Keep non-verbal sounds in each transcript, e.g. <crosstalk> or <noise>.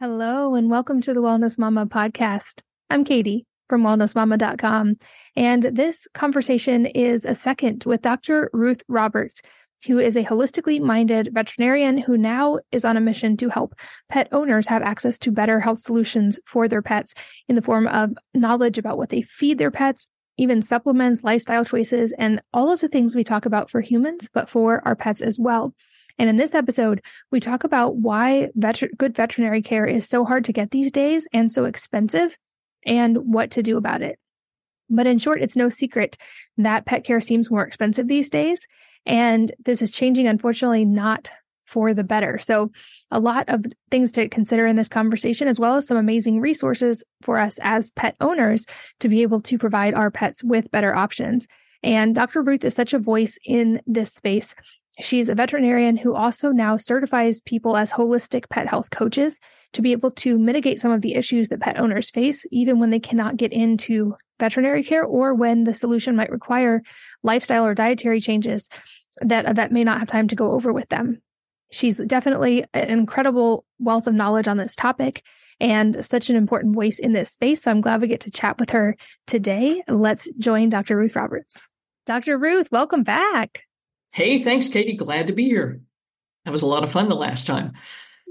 Hello, and welcome to the Wellness Mama podcast. I'm Katie from wellnessmama.com. And this conversation is a second with Dr. Ruth Roberts, who is a holistically minded veterinarian who now is on a mission to help pet owners have access to better health solutions for their pets in the form of knowledge about what they feed their pets, even supplements, lifestyle choices, and all of the things we talk about for humans, but for our pets as well. And in this episode, we talk about why vet- good veterinary care is so hard to get these days and so expensive and what to do about it. But in short, it's no secret that pet care seems more expensive these days. And this is changing, unfortunately, not for the better. So, a lot of things to consider in this conversation, as well as some amazing resources for us as pet owners to be able to provide our pets with better options. And Dr. Ruth is such a voice in this space. She's a veterinarian who also now certifies people as holistic pet health coaches to be able to mitigate some of the issues that pet owners face, even when they cannot get into veterinary care or when the solution might require lifestyle or dietary changes that a vet may not have time to go over with them. She's definitely an incredible wealth of knowledge on this topic and such an important voice in this space. So I'm glad we get to chat with her today. Let's join Dr. Ruth Roberts. Dr. Ruth, welcome back. Hey, thanks, Katie. Glad to be here. That was a lot of fun the last time.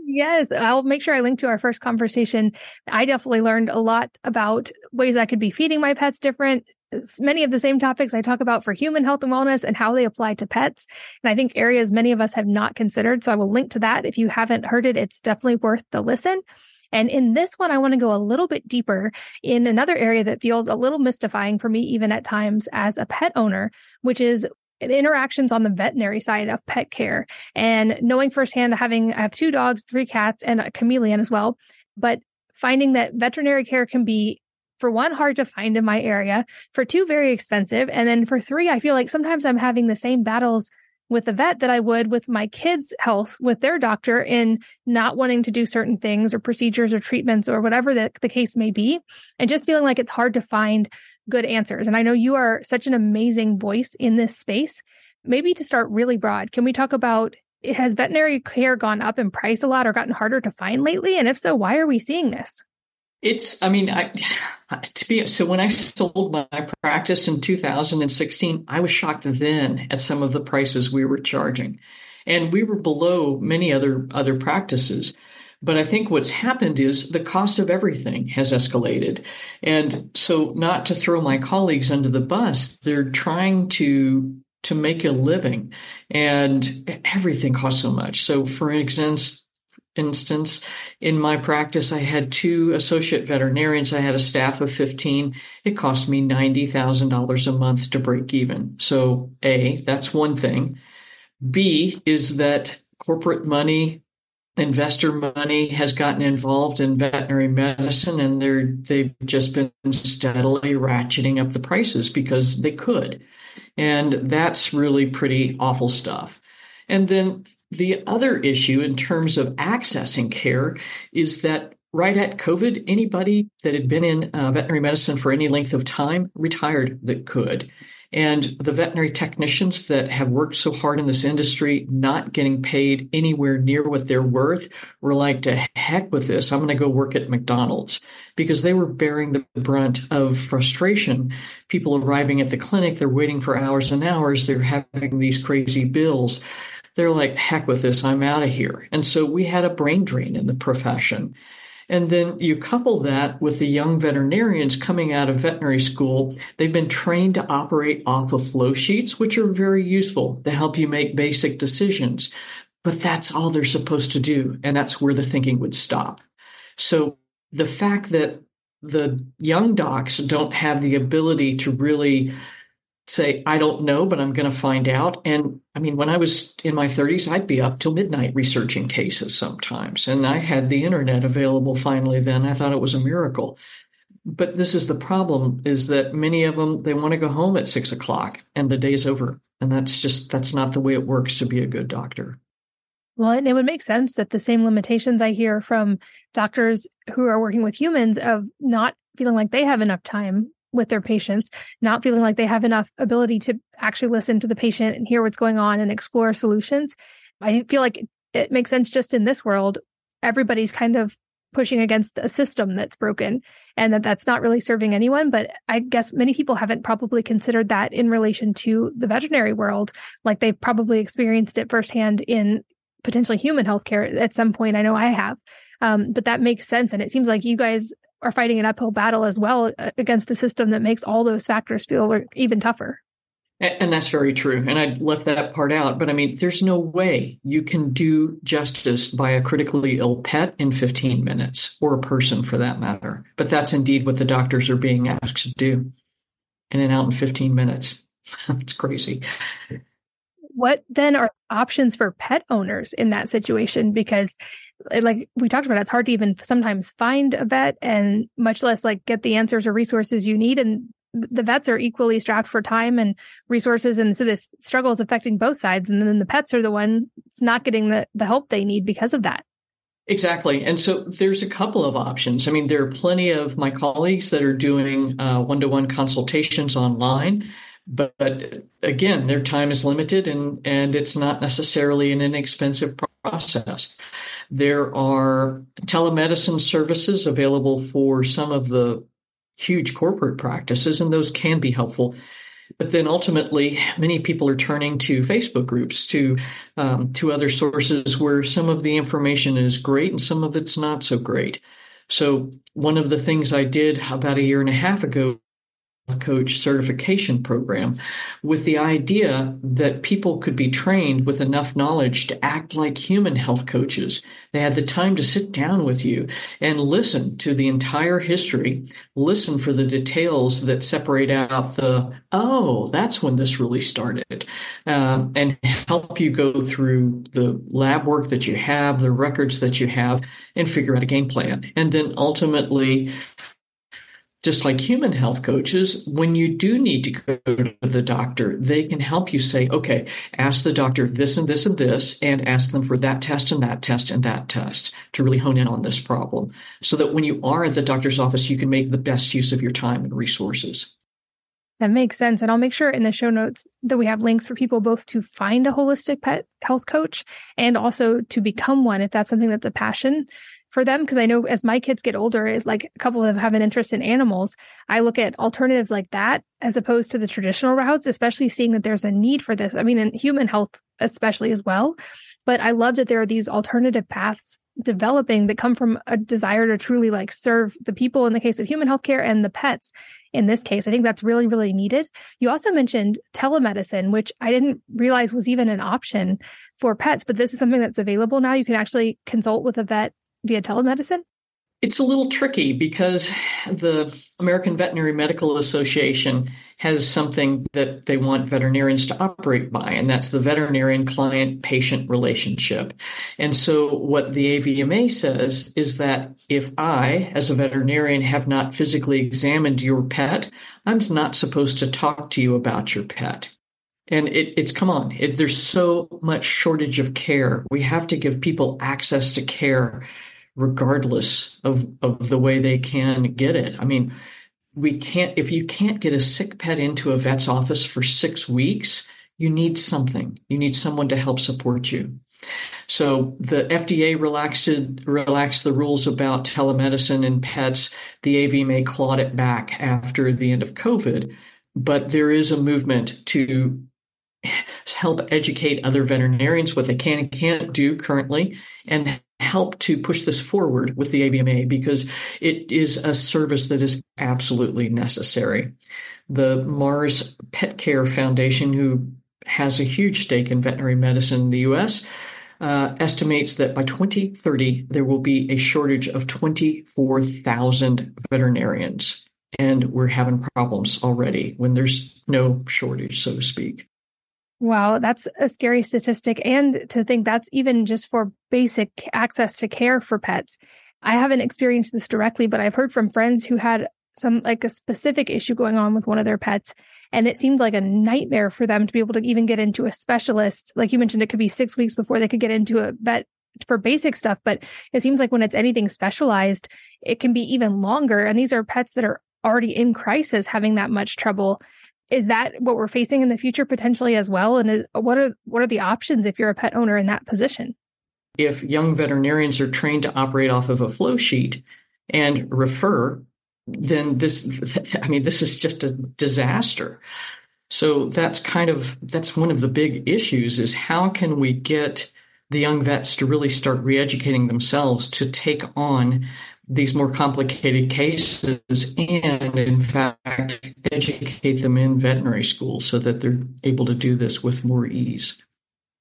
Yes, I'll make sure I link to our first conversation. I definitely learned a lot about ways I could be feeding my pets different. Many of the same topics I talk about for human health and wellness and how they apply to pets. And I think areas many of us have not considered. So I will link to that. If you haven't heard it, it's definitely worth the listen. And in this one, I want to go a little bit deeper in another area that feels a little mystifying for me, even at times as a pet owner, which is interactions on the veterinary side of pet care and knowing firsthand having I have two dogs, three cats, and a chameleon as well. But finding that veterinary care can be for one hard to find in my area, for two very expensive, and then for three, I feel like sometimes I'm having the same battles with the vet that I would with my kids' health with their doctor in not wanting to do certain things or procedures or treatments or whatever the, the case may be. And just feeling like it's hard to find good answers. And I know you are such an amazing voice in this space. Maybe to start really broad, can we talk about has veterinary care gone up in price a lot or gotten harder to find lately? And if so, why are we seeing this? It's, I mean, I, <sighs> to be, so when I sold my practice in 2016, I was shocked then at some of the prices we were charging. And we were below many other, other practices. But I think what's happened is the cost of everything has escalated. And so not to throw my colleagues under the bus, they're trying to to make a living and everything costs so much. So for instance, instance, in my practice, I had two associate veterinarians. I had a staff of 15. It cost me $90,000 a month to break even. So, A, that's one thing. B is that corporate money investor money has gotten involved in veterinary medicine and they're they've just been steadily ratcheting up the prices because they could and that's really pretty awful stuff and then the other issue in terms of accessing care is that right at covid anybody that had been in uh, veterinary medicine for any length of time retired that could and the veterinary technicians that have worked so hard in this industry, not getting paid anywhere near what they're worth, were like, to heck with this. I'm going to go work at McDonald's because they were bearing the brunt of frustration. People arriving at the clinic, they're waiting for hours and hours, they're having these crazy bills. They're like, heck with this, I'm out of here. And so we had a brain drain in the profession. And then you couple that with the young veterinarians coming out of veterinary school. They've been trained to operate off of flow sheets, which are very useful to help you make basic decisions. But that's all they're supposed to do. And that's where the thinking would stop. So the fact that the young docs don't have the ability to really say, I don't know, but I'm going to find out. And I mean, when I was in my 30s, I'd be up till midnight researching cases sometimes. And I had the internet available finally then. I thought it was a miracle. But this is the problem is that many of them, they want to go home at six o'clock and the day's over. And that's just, that's not the way it works to be a good doctor. Well, and it would make sense that the same limitations I hear from doctors who are working with humans of not feeling like they have enough time with their patients, not feeling like they have enough ability to actually listen to the patient and hear what's going on and explore solutions. I feel like it makes sense just in this world. Everybody's kind of pushing against a system that's broken and that that's not really serving anyone. But I guess many people haven't probably considered that in relation to the veterinary world. Like they've probably experienced it firsthand in potentially human healthcare at some point. I know I have. Um, but that makes sense. And it seems like you guys are fighting an uphill battle as well uh, against the system that makes all those factors feel even tougher. And that's very true. And I left that part out. But I mean, there's no way you can do justice by a critically ill pet in 15 minutes, or a person for that matter. But that's indeed what the doctors are being asked to do. In and out in 15 minutes. <laughs> it's crazy. What then are options for pet owners in that situation? Because, eh, like we talked about, it's hard to even sometimes find a vet and much less like get the answers or resources you need. And the vets are equally strapped for time and resources and so this struggle is affecting both sides and then the pets are the ones not getting the, the help they need because of that Exactly. And so there's a couple of options. I mean, there are plenty of my colleagues that are doing one to one consultations online, but, but, again, their time is limited and, and it's not necessarily an inexpensive process. There are telemedicine services available for some of the huge corporate practices, and those can be helpful. But then ultimately, many people are turning to Facebook groups, to um, to other sources where some of the information is great and some of it's not so great. So one of the things I did about a year and a half ago coach certification program with the idea that people could be trained with enough knowledge to act like human health coaches. They had the time to sit down with you and listen to the entire history, listen for the details that separate out the, oh, that's when this really started, um, and help you go through the lab work that you have, the records that you have, and figure out a game plan. And then ultimately, just like human health coaches, when you do need to go to the doctor, they can help you say, okay, ask the doctor this and this and this, and ask them for that test and that test and that test to really hone in on this problem. So that when you are at the doctor's office, you can make the best use of your time and resources. That makes sense. And I'll make sure in the show notes that we have links for people both to find a holistic pet health coach and also to become one if that's something that's a passion for them because I know as my kids get older, it's like a couple of them have an interest in animals. I look at alternatives like that as opposed to the traditional routes, especially seeing that there's a need for this. I mean, in human health, especially as well. But I love that there are these alternative paths developing that come from a desire to truly like serve the people in the case of human healthcare and the pets in this case. I think that's really, really needed. You also mentioned telemedicine, which I didn't realize was even an option for pets, but this is something that's available now. You can actually consult with a vet via telemedicine? It's a little tricky because the American Veterinary Medical Association has something that they want veterinarians to operate by, and that's the veterinarian client patient relationship. And so, what the AVMA says is that if I, as a veterinarian, have not physically examined your pet, I'm not supposed to talk to you about your pet. And it, it's come on, it, there's so much shortage of care. We have to give people access to care regardless of, of the way they can get it. I mean, we can't, if you can't get a sick pet into a vet's office for six weeks, you need something. You need someone to help support you. So the FDA relaxed relaxed the rules about telemedicine and pets. The AVMA clawed it back after the end of COVID, but there is a movement to help educate other veterinarians what they can and can't do currently and help to push this forward with the AVMA because it is a service that is absolutely necessary. The Mars Pet Care Foundation, who has a huge stake in veterinary medicine in the US, uh, estimates that by 2030, there will be a shortage of 24,000 veterinarians. And we're having problems already when there's no shortage, so to speak. Wow, that's a scary statistic. And to think that's even just for basic access to care for pets. I haven't experienced this directly, but I've heard from friends who had some like a specific issue going on with one of their pets. And it seemed like a nightmare for them to be able to even get into a specialist. Like you mentioned, it could be six weeks before they could get into a vet for basic stuff. But it seems like when it's anything specialized, it can be even longer. And these are pets that are already in crisis having that much trouble is that what we're facing in the future potentially as well and is, what are what are the options if you're a pet owner in that position if young veterinarians are trained to operate off of a flow sheet and refer, then this, I mean, this is just a disaster. So that's kind of that's one of the big issues is how can we get the young vets to really start re-educating themselves to take on these more complicated cases and in fact educate them in veterinary school so that they're able to do this with more ease.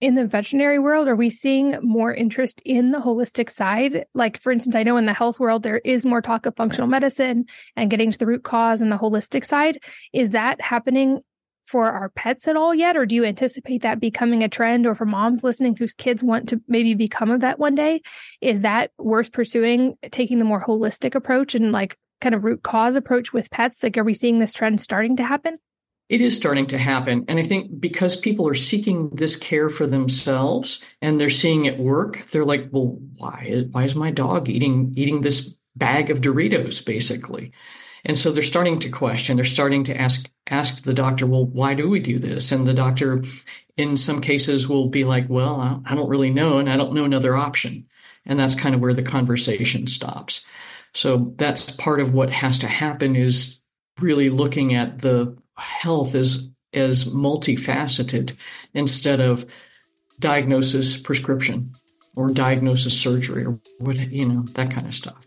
In the veterinary world are we seeing more interest in the holistic side? Like for instance i know in the health world there is more talk of functional medicine and getting to the root cause and the holistic side. Is that happening for our pets at all yet? Or do you anticipate that becoming a trend or for moms listening whose kids want to maybe become a vet one day? Is that worth pursuing taking the more holistic approach and like kind of root cause approach with pets? Like, are we seeing this trend starting to happen? It is starting to happen. And I think because people are seeking this care for themselves and they're seeing it work, they're like, well, why, why is my dog eating, eating this bag of Doritos, basically? And so they're starting to question, they're starting to ask ask the doctor, well, why do we do this? And the doctor in some cases will be like, well, I don't really know, and I don't know another option. And that's kind of where the conversation stops. So that's part of what has to happen is really looking at the health as as multifaceted instead of diagnosis prescription or diagnosis surgery or what you know that kind of stuff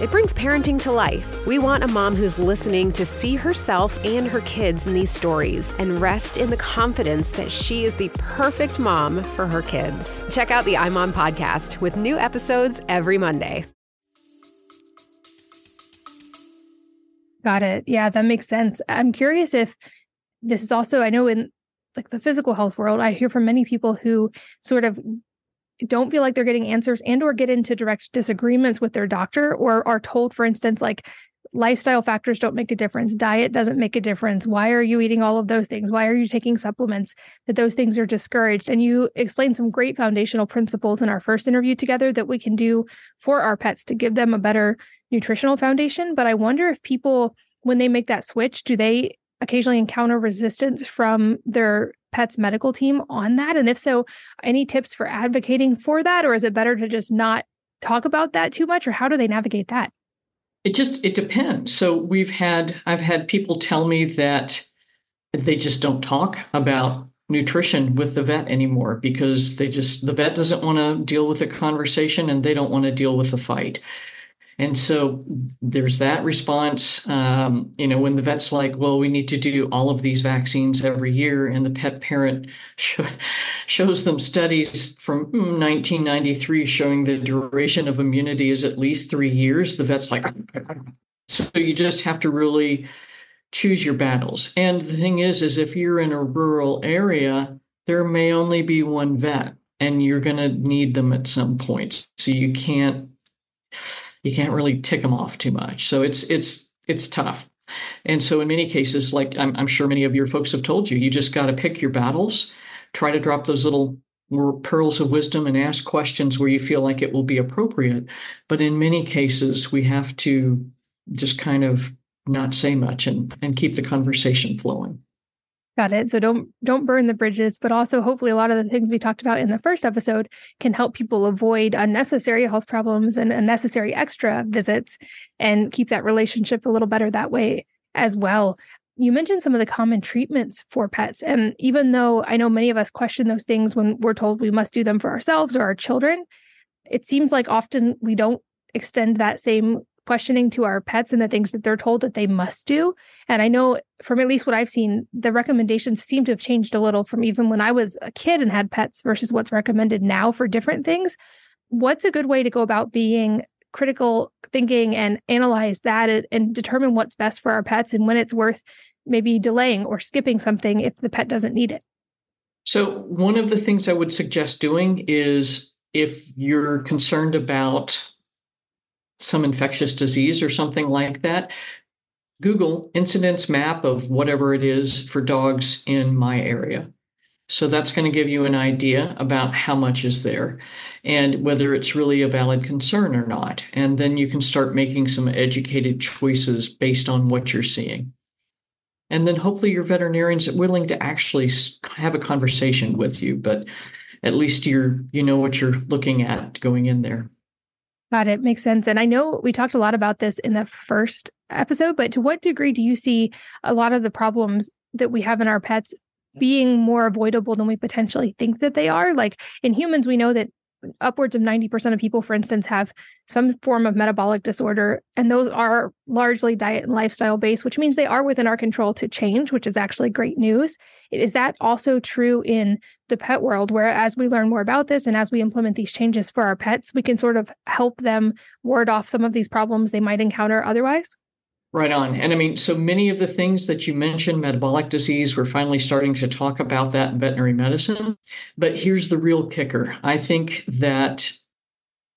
it brings parenting to life. We want a mom who's listening to see herself and her kids in these stories and rest in the confidence that she is the perfect mom for her kids. Check out the iMom podcast with new episodes every Monday. Got it. Yeah, that makes sense. I'm curious if this is also, I know in like the physical health world, I hear from many people who sort of don't feel like they're getting answers and or get into direct disagreements with their doctor or are told for instance like lifestyle factors don't make a difference diet doesn't make a difference why are you eating all of those things? Why are you taking supplements that those things are discouraged? And you explained some great foundational principles in our first interview together that we can do for our pets to give them a better nutritional foundation. But i wonder if people when they make that switch do they occasionally encounter resistance from their pet's medical team on that? And if so, any tips for advocating for that? Or is it better to just not talk about that too much? Or how do they navigate that? It just it depends. So we've had I've had people tell me that they just don't talk about nutrition with the vet anymore because they just the vet doesn't want to deal with the conversation and they don't want to deal with the fight. And so there's that response. Um, you know, when the vet's like, well, we need to do all of these vaccines every year, and the pet parent <laughs> sh- shows them studies from 1993 showing the duration of immunity is at least three years, the vet's like, <laughs> so you just have to really choose your battles. And the thing is, is if you're in a rural area, there may only be one vet, and you're going to need them at some point. So you can't you can't really tick them off too much. So it's it's it's tough. And so in many cases, like I'm, I'm sure many of your folks have told you, you just got to pick your battles, try to drop those little pearls of wisdom and ask questions where you feel like it will be appropriate. But in many cases, we have to just kind of not say much and, and keep the conversation flowing. Got it. So don't don't burn the bridges, but also hopefully a lot of the things we talked about in the first episode can help people avoid unnecessary health problems and unnecessary extra visits and keep that relationship a little better that way as well. You mentioned some of the common treatments for pets and even though I know many of us question those things when we're told we must do them for ourselves or our children, it seems like often we don't extend that same questioning to our pets and the things that they're told that they must do. And I know from at least what I've seen, the recommendations seem to have changed a little from even when I was a kid and had pets versus what's recommended now for different things. What's a good way to go about being critical thinking and analyze that and, determine what's best for our pets and when it's worth maybe delaying or skipping something if the pet doesn't need it? So, one of the things I would suggest doing is if you're concerned about some infectious disease or something like that, Google incidence map of whatever it is for dogs in my area. So that's going to give you an idea about how much is there and whether it's really a valid concern or not. And then you can start making some educated choices based on what you're seeing. And then hopefully your veterinarian's willing to actually have a conversation with you, but at least you're you know what you're looking at going in there. Got it. Makes sense. And I know we talked a lot about this in the first episode, but to what degree do you see a lot of the problems that we have in our pets being more avoidable than we potentially think that they are? Like in humans, we know that upwards of 90% of people, for instance, have some form of metabolic disorder. And those are largely diet and lifestyle based, which means they are within our control to change, which is actually great news. Is that also true in the pet world, where as we learn more about this and as we implement these changes for our pets, we can sort of help them ward off some of these problems they might encounter otherwise? Right on. And I mean, so many of the things that you mentioned, metabolic disease, we're finally starting to talk about that in veterinary medicine. But here's the real kicker I think that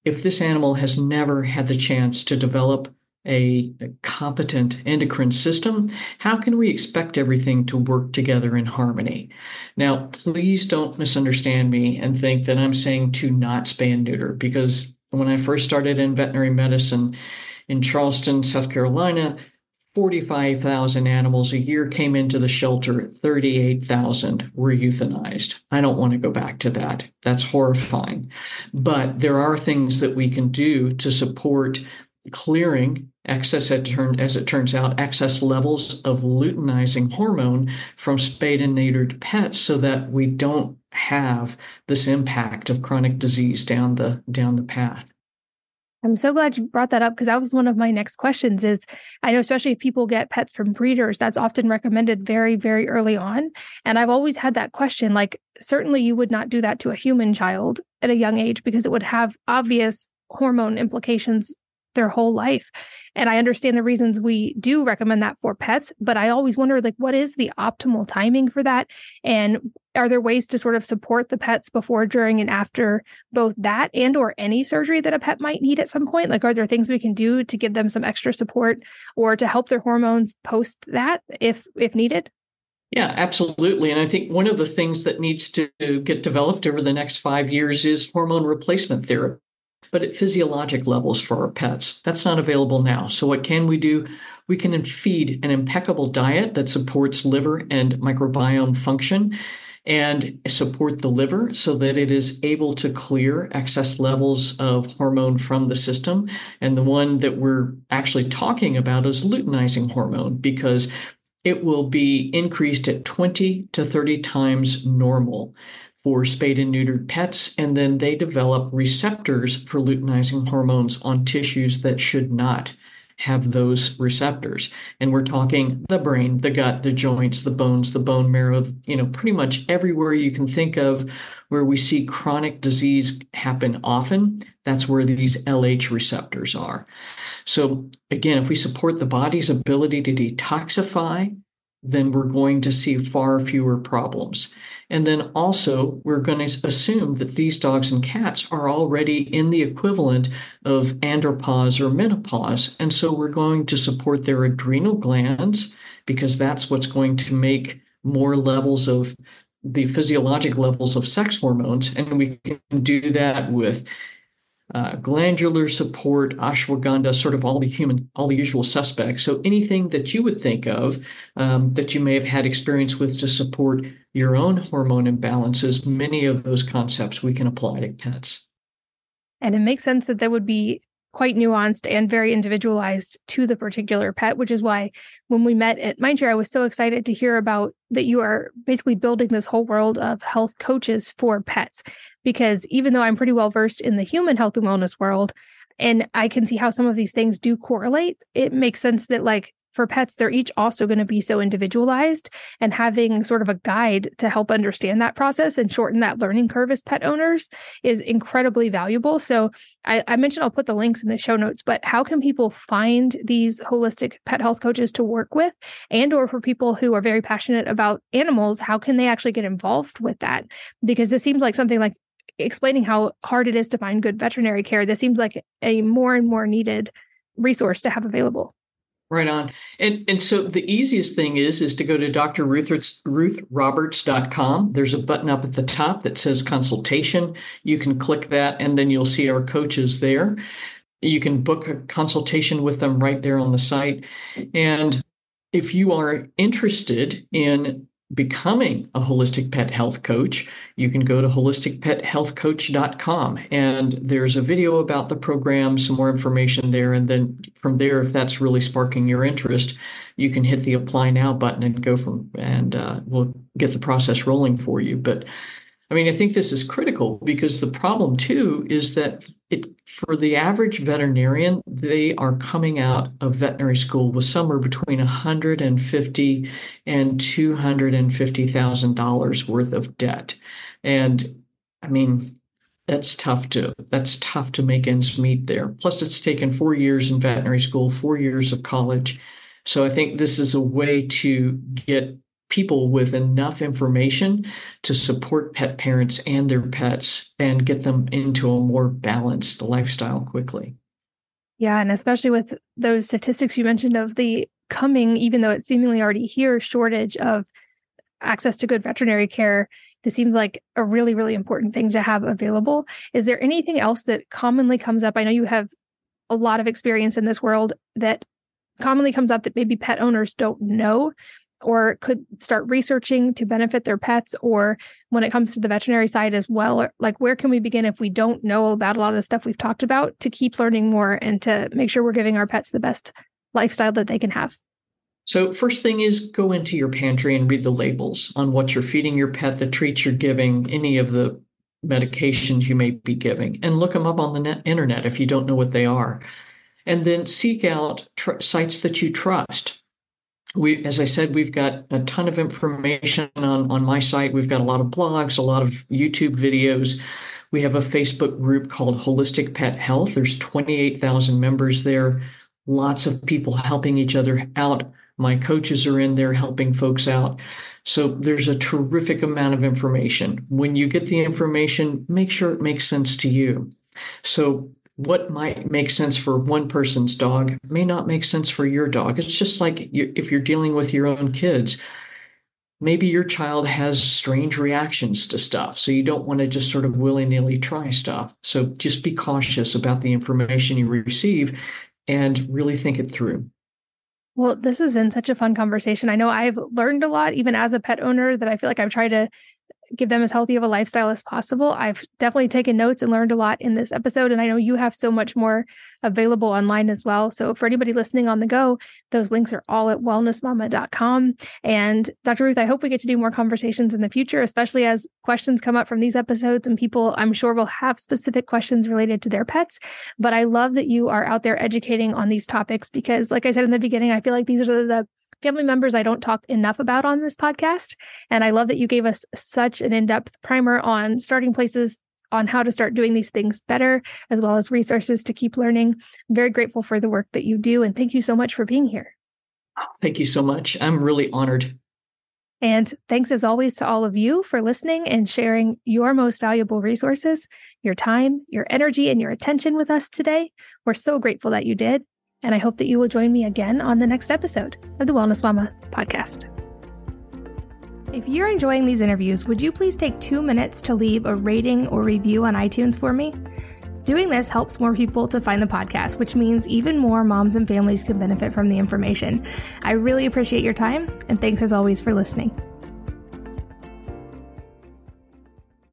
if this animal has never had the chance to develop a, competent endocrine system, how can we expect everything to work together in harmony? Now, please don't misunderstand me and think that I'm saying to not spay and neuter, because when I first started in veterinary medicine, in Charleston, South Carolina, 45,000 animals a year came into the shelter, 38,000 were euthanized. I don't want to go back to that. That's horrifying. But there are things that we can do to support clearing excess, as it turns out, excess levels of luteinizing hormone from spayed and neutered pets so that we don't have this impact of chronic disease down the down the path. I'm so glad you brought that up because that was one of my next questions is I know especially if people get pets from breeders that's often recommended very very early on and I've always had that question like certainly you would not do that to a human child at a young age because it would have obvious hormone implications their whole life. And I understand the reasons we do recommend that for pets, but I always wonder like what is the optimal timing for that and are there ways to sort of support the pets before during and after both that and or any surgery that a pet might need at some point like are there things we can do to give them some extra support or to help their hormones post that if if needed yeah, absolutely. And I think one of the things that needs to get developed over the next five years is hormone replacement therapy, but at physiologic levels for our pets. That's not available now. So, what can we do? We can feed an impeccable diet that supports liver and microbiome function and support the liver so that it is able to clear excess levels of hormone from the system. And the one that we're actually talking about is luteinizing hormone because it will be increased at 20 to 30 times normal for spayed and neutered pets, and then they develop receptors for luteinizing hormones on tissues that should not have those receptors. And we're talking the brain, the gut, the joints, the bones, the bone marrow, you know, pretty much everywhere you can think of where we see chronic disease happen often, that's where these LH receptors are. So, again, if we support the body's ability to detoxify, then we're going to see far fewer problems. And then also, we're going to assume that these dogs and cats are already in the equivalent of andropause or menopause. And so we're going to support their adrenal glands because that's what's going to make more levels of the physiologic levels of sex hormones. And we can do that with uh, glandular support, ashwagandha, sort of all the human, all the usual suspects. So anything that you would think of um, that you may have had experience with to support your own hormone imbalances, many of those concepts we can apply to pets. And it makes sense that there would be quite nuanced and very individualized to the particular pet, which is why when we met at Mindshare, I was so excited to hear about that you are basically building this whole world of health coaches for pets. Because even though I'm pretty well versed in the human health and wellness world, and I can see how some of these things do correlate, it makes sense that like for pets, they're each also going to be so individualized and having sort of a guide to help understand that process and shorten that learning curve as pet owners is incredibly valuable. So I, I mentioned I'll put the links in the show notes, but how can people find these holistic pet health coaches to work with? And or for people who are very passionate about animals, how can they actually get involved with that? Because this seems like something like explaining how hard it is to find good veterinary care, this seems like a more and more needed resource to have available. Right on. And and so the easiest thing is is to go to Dr. There's a button up at the top that says consultation. You can click that and then you'll see our coaches there. You can book a consultation with them right there on the site. And if you are interested in becoming a holistic pet health coach, you can go to holisticpethealthcoach.com and there's a video about the program, some more information there. And then from there, if that's really sparking your interest, you can hit the apply now button and go from, and uh, we'll get the process rolling for you. But I mean, I think this is critical because the problem too is that it for the average veterinarian, they are coming out of veterinary school with somewhere between 150 and 250 thousand dollars worth of debt, and I mean, that's tough to that's tough to make ends meet there. Plus, it's taken four years in veterinary school, four years of college. So I think this is a way to get people with enough information to support pet parents and their pets and get them into a more balanced lifestyle quickly. Yeah, and especially with those statistics you mentioned of the coming, even though it's seemingly already here, shortage of access to good veterinary care. This seems like a really, really important thing to have available. Is there anything else that commonly comes up? I know you have a lot of experience in this world that commonly comes up that maybe pet owners don't know or could start researching to benefit their pets or when it comes to the veterinary side as well like where can we begin if we don't know about a lot of the stuff we've talked about to keep learning more and to make sure we're giving our pets the best lifestyle that they can have? So first thing is go into your pantry and read the labels on what you're feeding your pet the treats you're giving any of the medications you may be giving and look them up on the net, internet if you don't know what they are. And then seek out tr- sites that you trust we as i said we've got a ton of information on on my site. We've got a lot of blogs a lot of youtube videos. We have a facebook group called holistic pet health. There's 28000 members there. Lots of people helping each other out. My coaches are in there helping folks out. So there's a terrific amount of information. When you get the information make sure it makes sense to you. So what might make sense for one person's dog may not make sense for your dog. It's just like you, if you're dealing with your own kids. Maybe your child has strange reactions to stuff. So you don't want to just sort of willy nilly try stuff. So just be cautious about the information you receive and really think it through. Well, this has been such a fun conversation. I know I've learned a lot, even as a pet owner, that I feel like I've tried to give them as healthy of a lifestyle as possible. I've definitely taken notes and learned a lot in this episode. And I know you have so much more available online as well. So for anybody listening on the go, those links are all at wellnessmama.com. And Dr. Ruth, I hope we get to do more conversations in the future, especially as questions come up from these episodes and people I'm sure will have specific questions related to their pets. But I love that you are out there educating on these topics because, like I said in the beginning, I feel like these are the family members I don't talk enough about on this podcast. And I love that you gave us such an in depth primer on starting places on how to start doing these things better, as well as resources to keep learning. I'm very grateful for the work that you do. And thank you so much for being here. Thank you so much. I'm really honored. And thanks as always to all of you for listening and sharing your most valuable resources, your time, your energy, and your attention with us today. We're so grateful that you did. And I hope that you will join me again on the next episode of the Wellness Mama podcast. If you're enjoying these interviews, would you please take two minutes to leave a rating or review on iTunes for me? Doing this helps more people to find the podcast, which means even more moms and families can benefit from the information. I really appreciate your time, and thanks as always for listening.